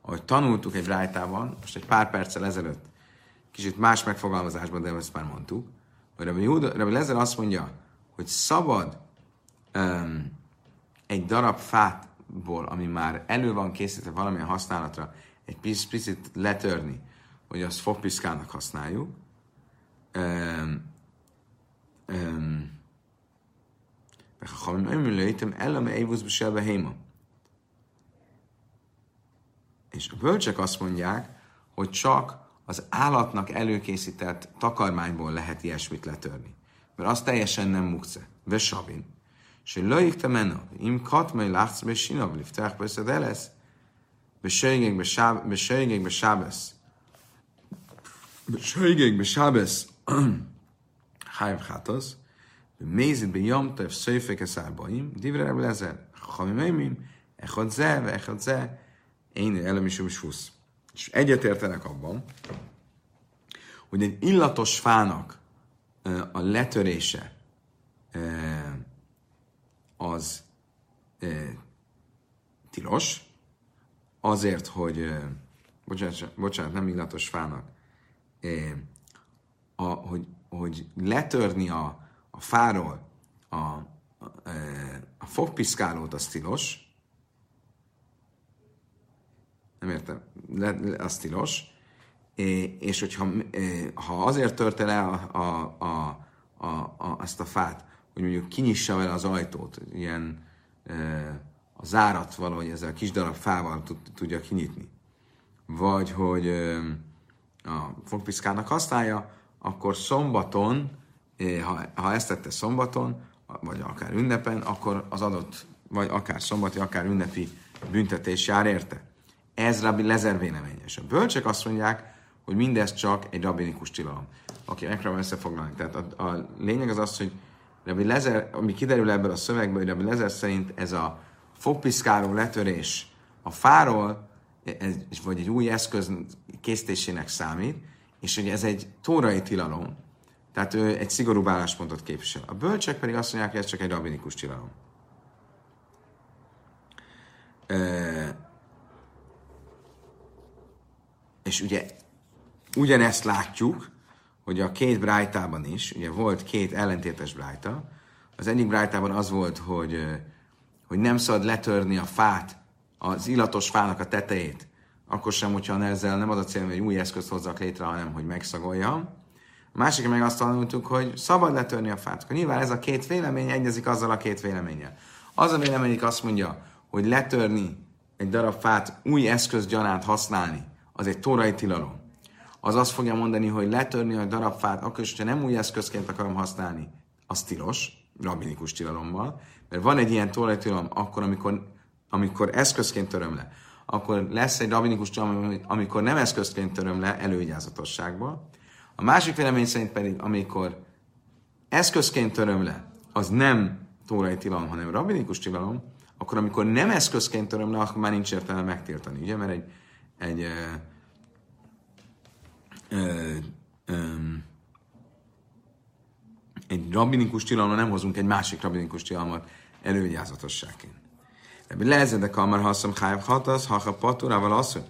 Ahogy tanultuk egy rájtában, most egy pár perccel ezelőtt, kicsit más megfogalmazásban, de ezt már mondtuk, hogy Rabbi, Huda, Rabbi Lezer azt mondja, hogy szabad um, egy darab fátból, ami már elő van készítve valamilyen használatra, egy picit letörni, hogy azt fogpiszkának használjuk. Um, um, ha elleme évuszba selbe héma. És a bölcsek azt mondják, hogy csak az állatnak előkészített takarmányból lehet ilyesmit letörni. Mert az teljesen nem mukce. Vesavin. És löjik te menna, im katmai látsz be sinav, liftech beszed elesz, besöjgék be sábesz. Besöjgék be sábesz. Hájv hátasz. Mézid be jamtev szöjfek a szárbaim, divre rebb lezer. Hamimimim, echad ze, echad ze, én elem is. És egyetértenek abban, hogy egy illatos fának a letörése az tilos, azért, hogy, bocsánat, bocsánat nem illatos fának, a, hogy, hogy letörni a, a fáról a, a, a fogpiszkálót, az tilos, nem értem, le, le, az tilos, és hogyha ha azért törte le a, a, a, a, a, azt a fát, hogy mondjuk kinyissa vele az ajtót, ilyen a zárat valahogy ezzel a kis darab fával tud, tudja kinyitni, vagy hogy a fogpiszkának használja, akkor szombaton, ha, ha ezt tette szombaton, vagy akár ünnepen, akkor az adott, vagy akár szombati, akár ünnepi büntetés jár érte. Ez Rabbi Lezer véleményes. A bölcsek azt mondják, hogy mindez csak egy rabinikus tilalom. Oké, megpróbálom összefoglalni. Tehát a, a, lényeg az az, hogy Rabbi Lezer, ami kiderül ebből a szövegből, hogy Rabbi Lezer szerint ez a fogpiszkáló letörés a fáról, ez, vagy egy új eszköz készítésének számít, és hogy ez egy tórai tilalom, tehát ő egy szigorú álláspontot képvisel. A bölcsek pedig azt mondják, hogy ez csak egy rabinikus tilalom. És ugye ugyanezt látjuk, hogy a két brájtában is, ugye volt két ellentétes brájta, az egyik brájtában az volt, hogy, hogy nem szabad letörni a fát, az illatos fának a tetejét, akkor sem, hogyha ezzel nem az a cél, hogy új eszközt hozzak létre, hanem hogy megszagolja. A másik meg azt tanultuk, hogy szabad letörni a fát. Akkor nyilván ez a két vélemény egyezik azzal a két véleménnyel. Az a véleményik azt mondja, hogy letörni egy darab fát új eszköz használni, az egy tórai tilalom. Az azt fogja mondani, hogy letörni a darabfát, akkor is, ha nem új eszközként akarom használni, az tilos, rabinikus tilalommal, mert van egy ilyen tórai tilalom, akkor, amikor, amikor eszközként töröm le, akkor lesz egy rabinikus tilalom, amikor nem eszközként töröm le előgyázatosságba. A másik vélemény szerint pedig, amikor eszközként töröm le, az nem tórai hanem rabinikus tilalom, akkor amikor nem eszközként töröm le, akkor már nincs értelme megtiltani, ugye? Mert egy egy egy rabinikus tilalomra nem hozunk egy másik rabinikus tilalmat előgyázatosságként. Ebben lehezedek, amár haszam hájv hatasz, ha patúrával asszul.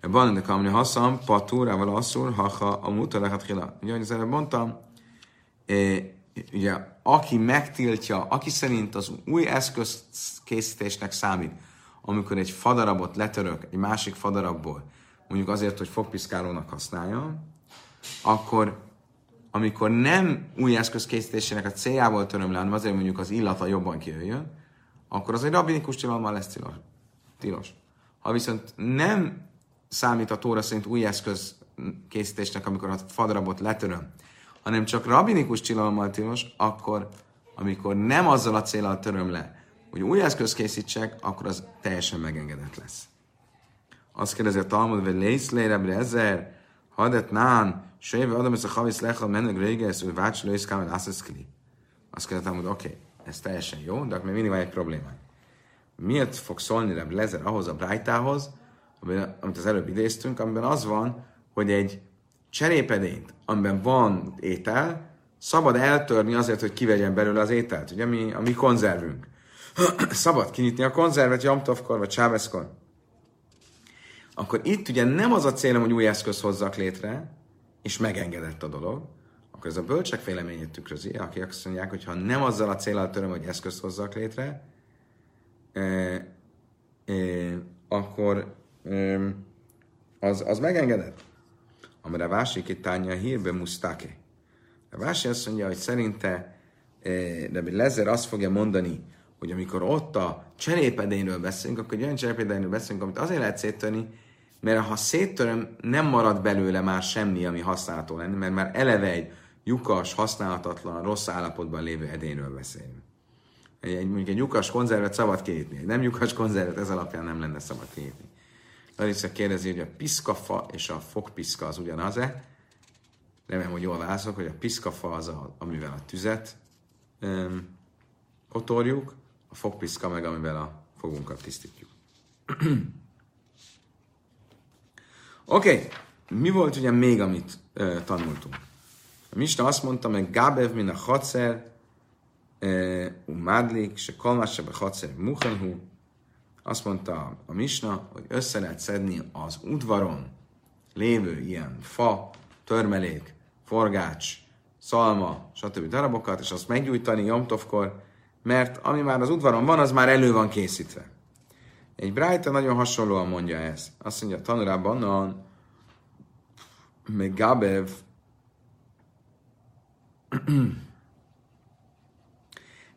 De kamni haszam patúrával asszul, ha a mutarehat hila. Ugye, ahogy mondtam, e, ugye, aki megtiltja, aki szerint az új eszköz készítésnek számít, amikor egy fadarabot letörök egy másik fadarabból, mondjuk azért, hogy fogpiszkálónak használja, akkor amikor nem új eszköz készítésének a céljából töröm le, hanem azért mondjuk az illata jobban kijöjjön, akkor az egy rabinikus tilalommal lesz tilos. Ha viszont nem számít a tóra szerint új eszköz készítésnek, amikor a fadarabot letöröm, hanem csak rabinikus tilalommal tilos, akkor amikor nem azzal a célral töröm le, hogy új eszköz készítsek, akkor az teljesen megengedett lesz. Azt kérdezi a Talmud, hogy lész lére ezer, hadet nán, séve adom ezt a havisz lechal mennek réges, hogy vács lősz kámel asszeszkli. Azt kérdezi a Talmud, oké, okay, ez teljesen jó, de akkor még mindig van egy problémánk. Miért fog szólni Reb Lezer ahhoz a Brájtához, amit az előbb idéztünk, amiben az van, hogy egy cserépedényt, amiben van étel, szabad eltörni azért, hogy kivegyen belőle az ételt, ugye mi, a mi konzervünk. <clears throat> szabad kinyitni a konzervet Jamtovkor vagy Cháveszkor. Akkor itt ugye nem az a célom, hogy új eszköz hozzak létre, és megengedett a dolog, akkor ez a bölcsek véleményét tükrözi, akik azt mondják, hogy ha nem azzal a célral töröm, hogy eszközt hozzak létre, eh, eh, akkor eh, az, az megengedett. Amire Vásik itt a hírbe musztáke. A Vási azt mondja, hogy szerinte de Lezer azt fogja mondani, hogy amikor ott a cserépedényről beszélünk, akkor egy olyan cserépedényről beszélünk, amit azért lehet széttörni, mert ha széttöröm, nem marad belőle már semmi, ami használható lenni, mert már eleve egy lyukas, használhatatlan, rossz állapotban lévő edényről beszélünk. Egy, mondjuk egy lyukas konzervet szabad kinyitni, egy nem lyukas konzervet ez alapján nem lenne szabad kinyitni. Larissa kérdezi, hogy a piszkafa és a fogpiszka az ugyanaz-e. Remélem, hogy jól válaszolok, hogy a piszkafa az, a, amivel a tüzet um, kotorjuk, a fogpiszka meg, amivel a fogunkat tisztítjuk. <clears throat> Oké, okay. mi volt ugye még, amit uh, tanultunk? A Mista azt mondta, meg Gabev min a hadszer, umádlik, se kalmás be hadszer muchenhu, azt mondta a Misna, hogy össze lehet szedni az udvaron lévő ilyen fa, törmelék, forgács, szalma, stb. darabokat, és azt meggyújtani Jomtovkor, mert ami már az udvaron van, az már elő van készítve. Egy Brájta nagyon hasonlóan mondja ezt. Azt mondja, tanurában a Megabev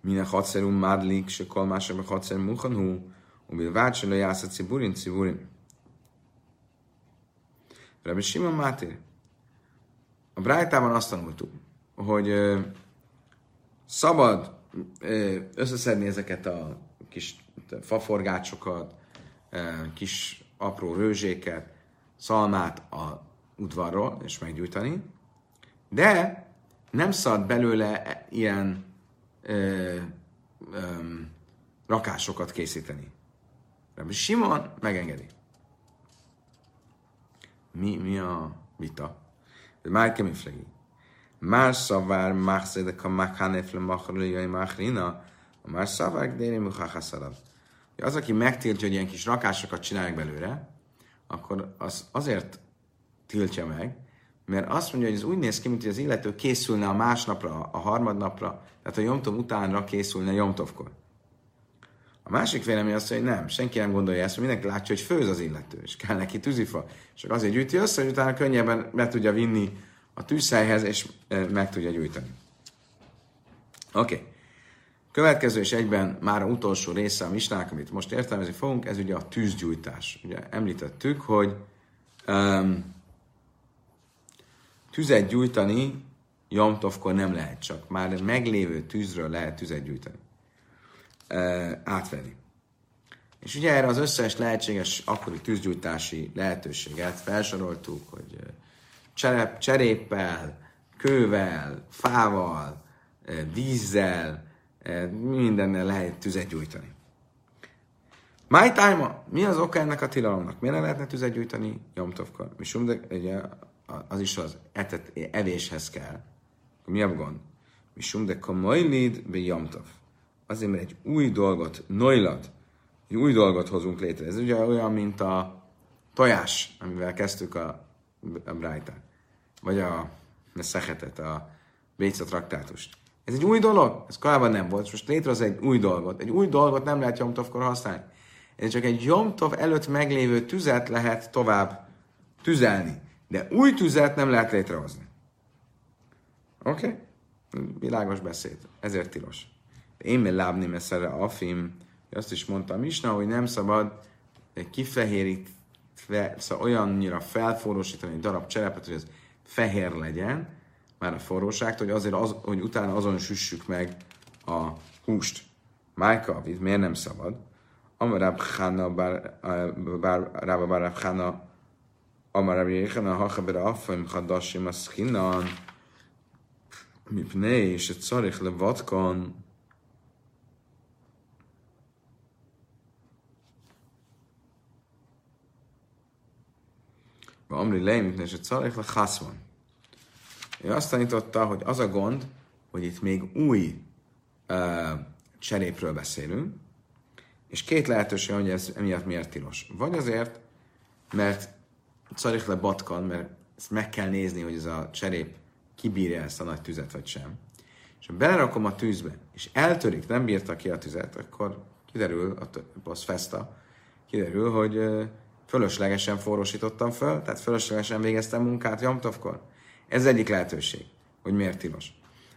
minden hadszerú madlik, se kolmása meg hadszer muhanú, ubil vácsoló jász a ciburin, ciburin. Rebbe Simon Máté. A Brájtában azt tanultuk, hogy ö, szabad ö, összeszedni ezeket a kis faforgácsokat, ö, kis apró rőzséket, szalmát a udvarról, és meggyújtani, de nem szabad belőle ilyen ö, ö, rakásokat készíteni. Rabbi Simon megengedi. Mi, mi a vita? Már kemiflegi. Már szavár, már szedek a makhanefle machrlijai machrina, már szavár, déri muchachaszalav. Az, aki megtiltja, hogy ilyen kis rakásokat csinálják belőle, akkor az azért tiltja meg, mert azt mondja, hogy ez úgy néz ki, mint hogy az illető készülne a másnapra, a harmadnapra, tehát a Jomtov utánra készülne Jomtovkor. A másik vélemény azt hogy nem, senki nem gondolja ezt, mert mindenki látja, hogy főz az illető, és kell neki tűzifa. Csak azért gyűjti össze, hogy utána könnyebben be tudja vinni a tűzhelyhez, és eh, meg tudja gyújtani. Oké. Okay. Következő és egyben már a utolsó része a misnák, amit most értelmezni fogunk, ez ugye a tűzgyújtás. Ugye említettük, hogy um, tüzet gyújtani Jomtovkor nem lehet csak. Már meglévő tűzről lehet tüzet gyújtani átvenni. És ugye erre az összes lehetséges akkori tűzgyújtási lehetőséget felsoroltuk, hogy cserep, cseréppel, kővel, fával, vízzel, mindennel lehet tüzet gyújtani. My time mi az oka ennek a tilalomnak? Miért ne lehetne tüzet gyújtani Jomtovkor? Mi de ugye, az is az etet, evéshez kell. Mi a gond? Mi de komoly be Jomtov. Azért, mert egy új dolgot, noilat, egy új dolgot hozunk létre. Ez ugye olyan, mint a tojás, amivel kezdtük a, a brájtát. Vagy a, a szehetet, a Béca traktátust. Ez egy új dolog? Ez korábban nem volt. Most létrehoz egy új dolgot. Egy új dolgot nem lehet Jomtovkor használni. Ez csak egy Jomtov előtt meglévő tüzet lehet tovább tüzelni. De új tüzet nem lehet létrehozni. Oké? Okay? Világos beszéd. Ezért tilos. Én me lábni messzere afim, azt is mondta a Misna, hogy nem szabad kifehérítve, szóval olyannyira felforrósítani egy darab cserepet, hogy ez fehér legyen, már a forróságtól, hogy azért, az, hogy utána azon süssük meg a húst. Májka, itt miért nem szabad? Amarab Khana bar eh, Rabba Barab Khana Amarab Yechana Hachabra Affem Hadashim Aschinan Mipnei és egy szarich le vatkan Amri lejmitne és egy szarich le chaszvan ő azt tanította, hogy az a gond, hogy itt még új uh, cserépről beszélünk, és két lehetőség, hogy ez emiatt miért tilos. Vagy azért, mert szarik le batkan, mert ezt meg kell nézni, hogy ez a cserép kibírja ezt a nagy tüzet, vagy sem. És ha belerakom a tűzbe, és eltörik, nem bírta ki a tüzet, akkor kiderül, a festa, kiderül, hogy fölöslegesen forrósítottam föl, tehát fölöslegesen végeztem munkát Jamtovkor. Ez egyik lehetőség, hogy miért tilos.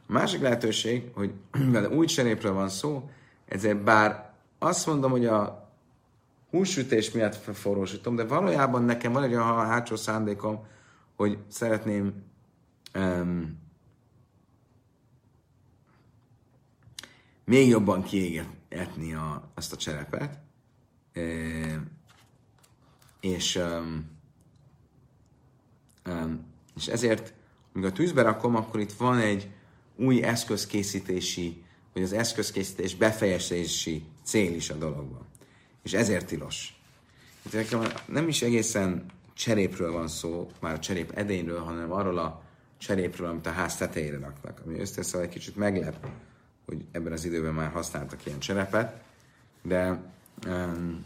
A másik lehetőség, hogy <clears throat> mivel új cserépről van szó, ezért bár azt mondom, hogy a húsütés miatt forrósítom, de valójában nekem van egy olyan hátsó szándékom, hogy szeretném um, még jobban kiégetni a, azt a cserepet, e, és, um, um, és ezért, amikor a tűzbe rakom, akkor itt van egy új eszközkészítési, vagy az eszközkészítés befejezési cél is a dologban. És ezért tilos. Itt nem is egészen cserépről van szó, már a cserép edényről, hanem arról a cserépről, amit a ház tetejére raknak. Ami összeszól egy kicsit meglep, hogy ebben az időben már használtak ilyen cserepet, de um,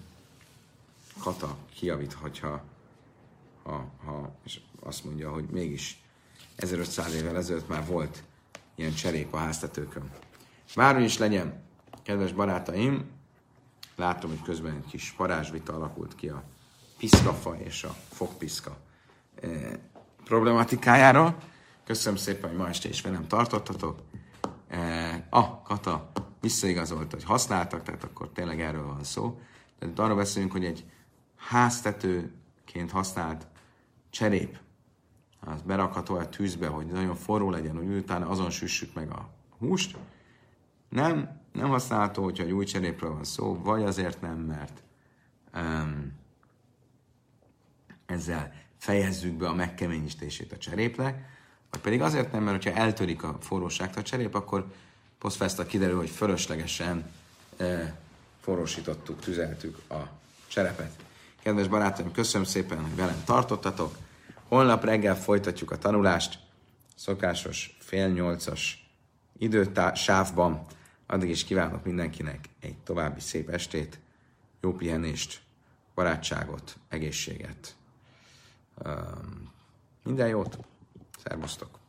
Kata kiavít, hogyha ha, ha, és azt mondja, hogy mégis 1500 évvel ezelőtt már volt ilyen cserép a háztetőkön. Bármi is legyen, kedves barátaim, látom, hogy közben egy kis parázsvita alakult ki a piszkafa és a fogpiszka eh, problematikájáról. Köszönöm szépen, hogy ma este is velem tartottatok. Eh, ah, Kata visszaigazolt, hogy használtak, tehát akkor tényleg erről van szó. Tehát arról beszélünk, hogy egy háztetőként használt cserép, az berakható a tűzbe, hogy nagyon forró legyen, hogy utána azon süssük meg a húst. Nem, nem használható, hogyha egy új cserépről van szó, vagy azért nem, mert um, ezzel fejezzük be a megkeményítését a cserépnek, vagy pedig azért nem, mert hogyha eltörik a forróságt a cserép, akkor posztfeszta kiderül, hogy fölöslegesen e, forrósítottuk, tüzeltük a cserepet. Kedves barátaim, köszönöm szépen, hogy velem tartottatok. Holnap reggel folytatjuk a tanulást, szokásos fél nyolcas idősávban. Addig is kívánok mindenkinek egy további szép estét, jó pihenést, barátságot, egészséget. Minden jót! Szervusztok!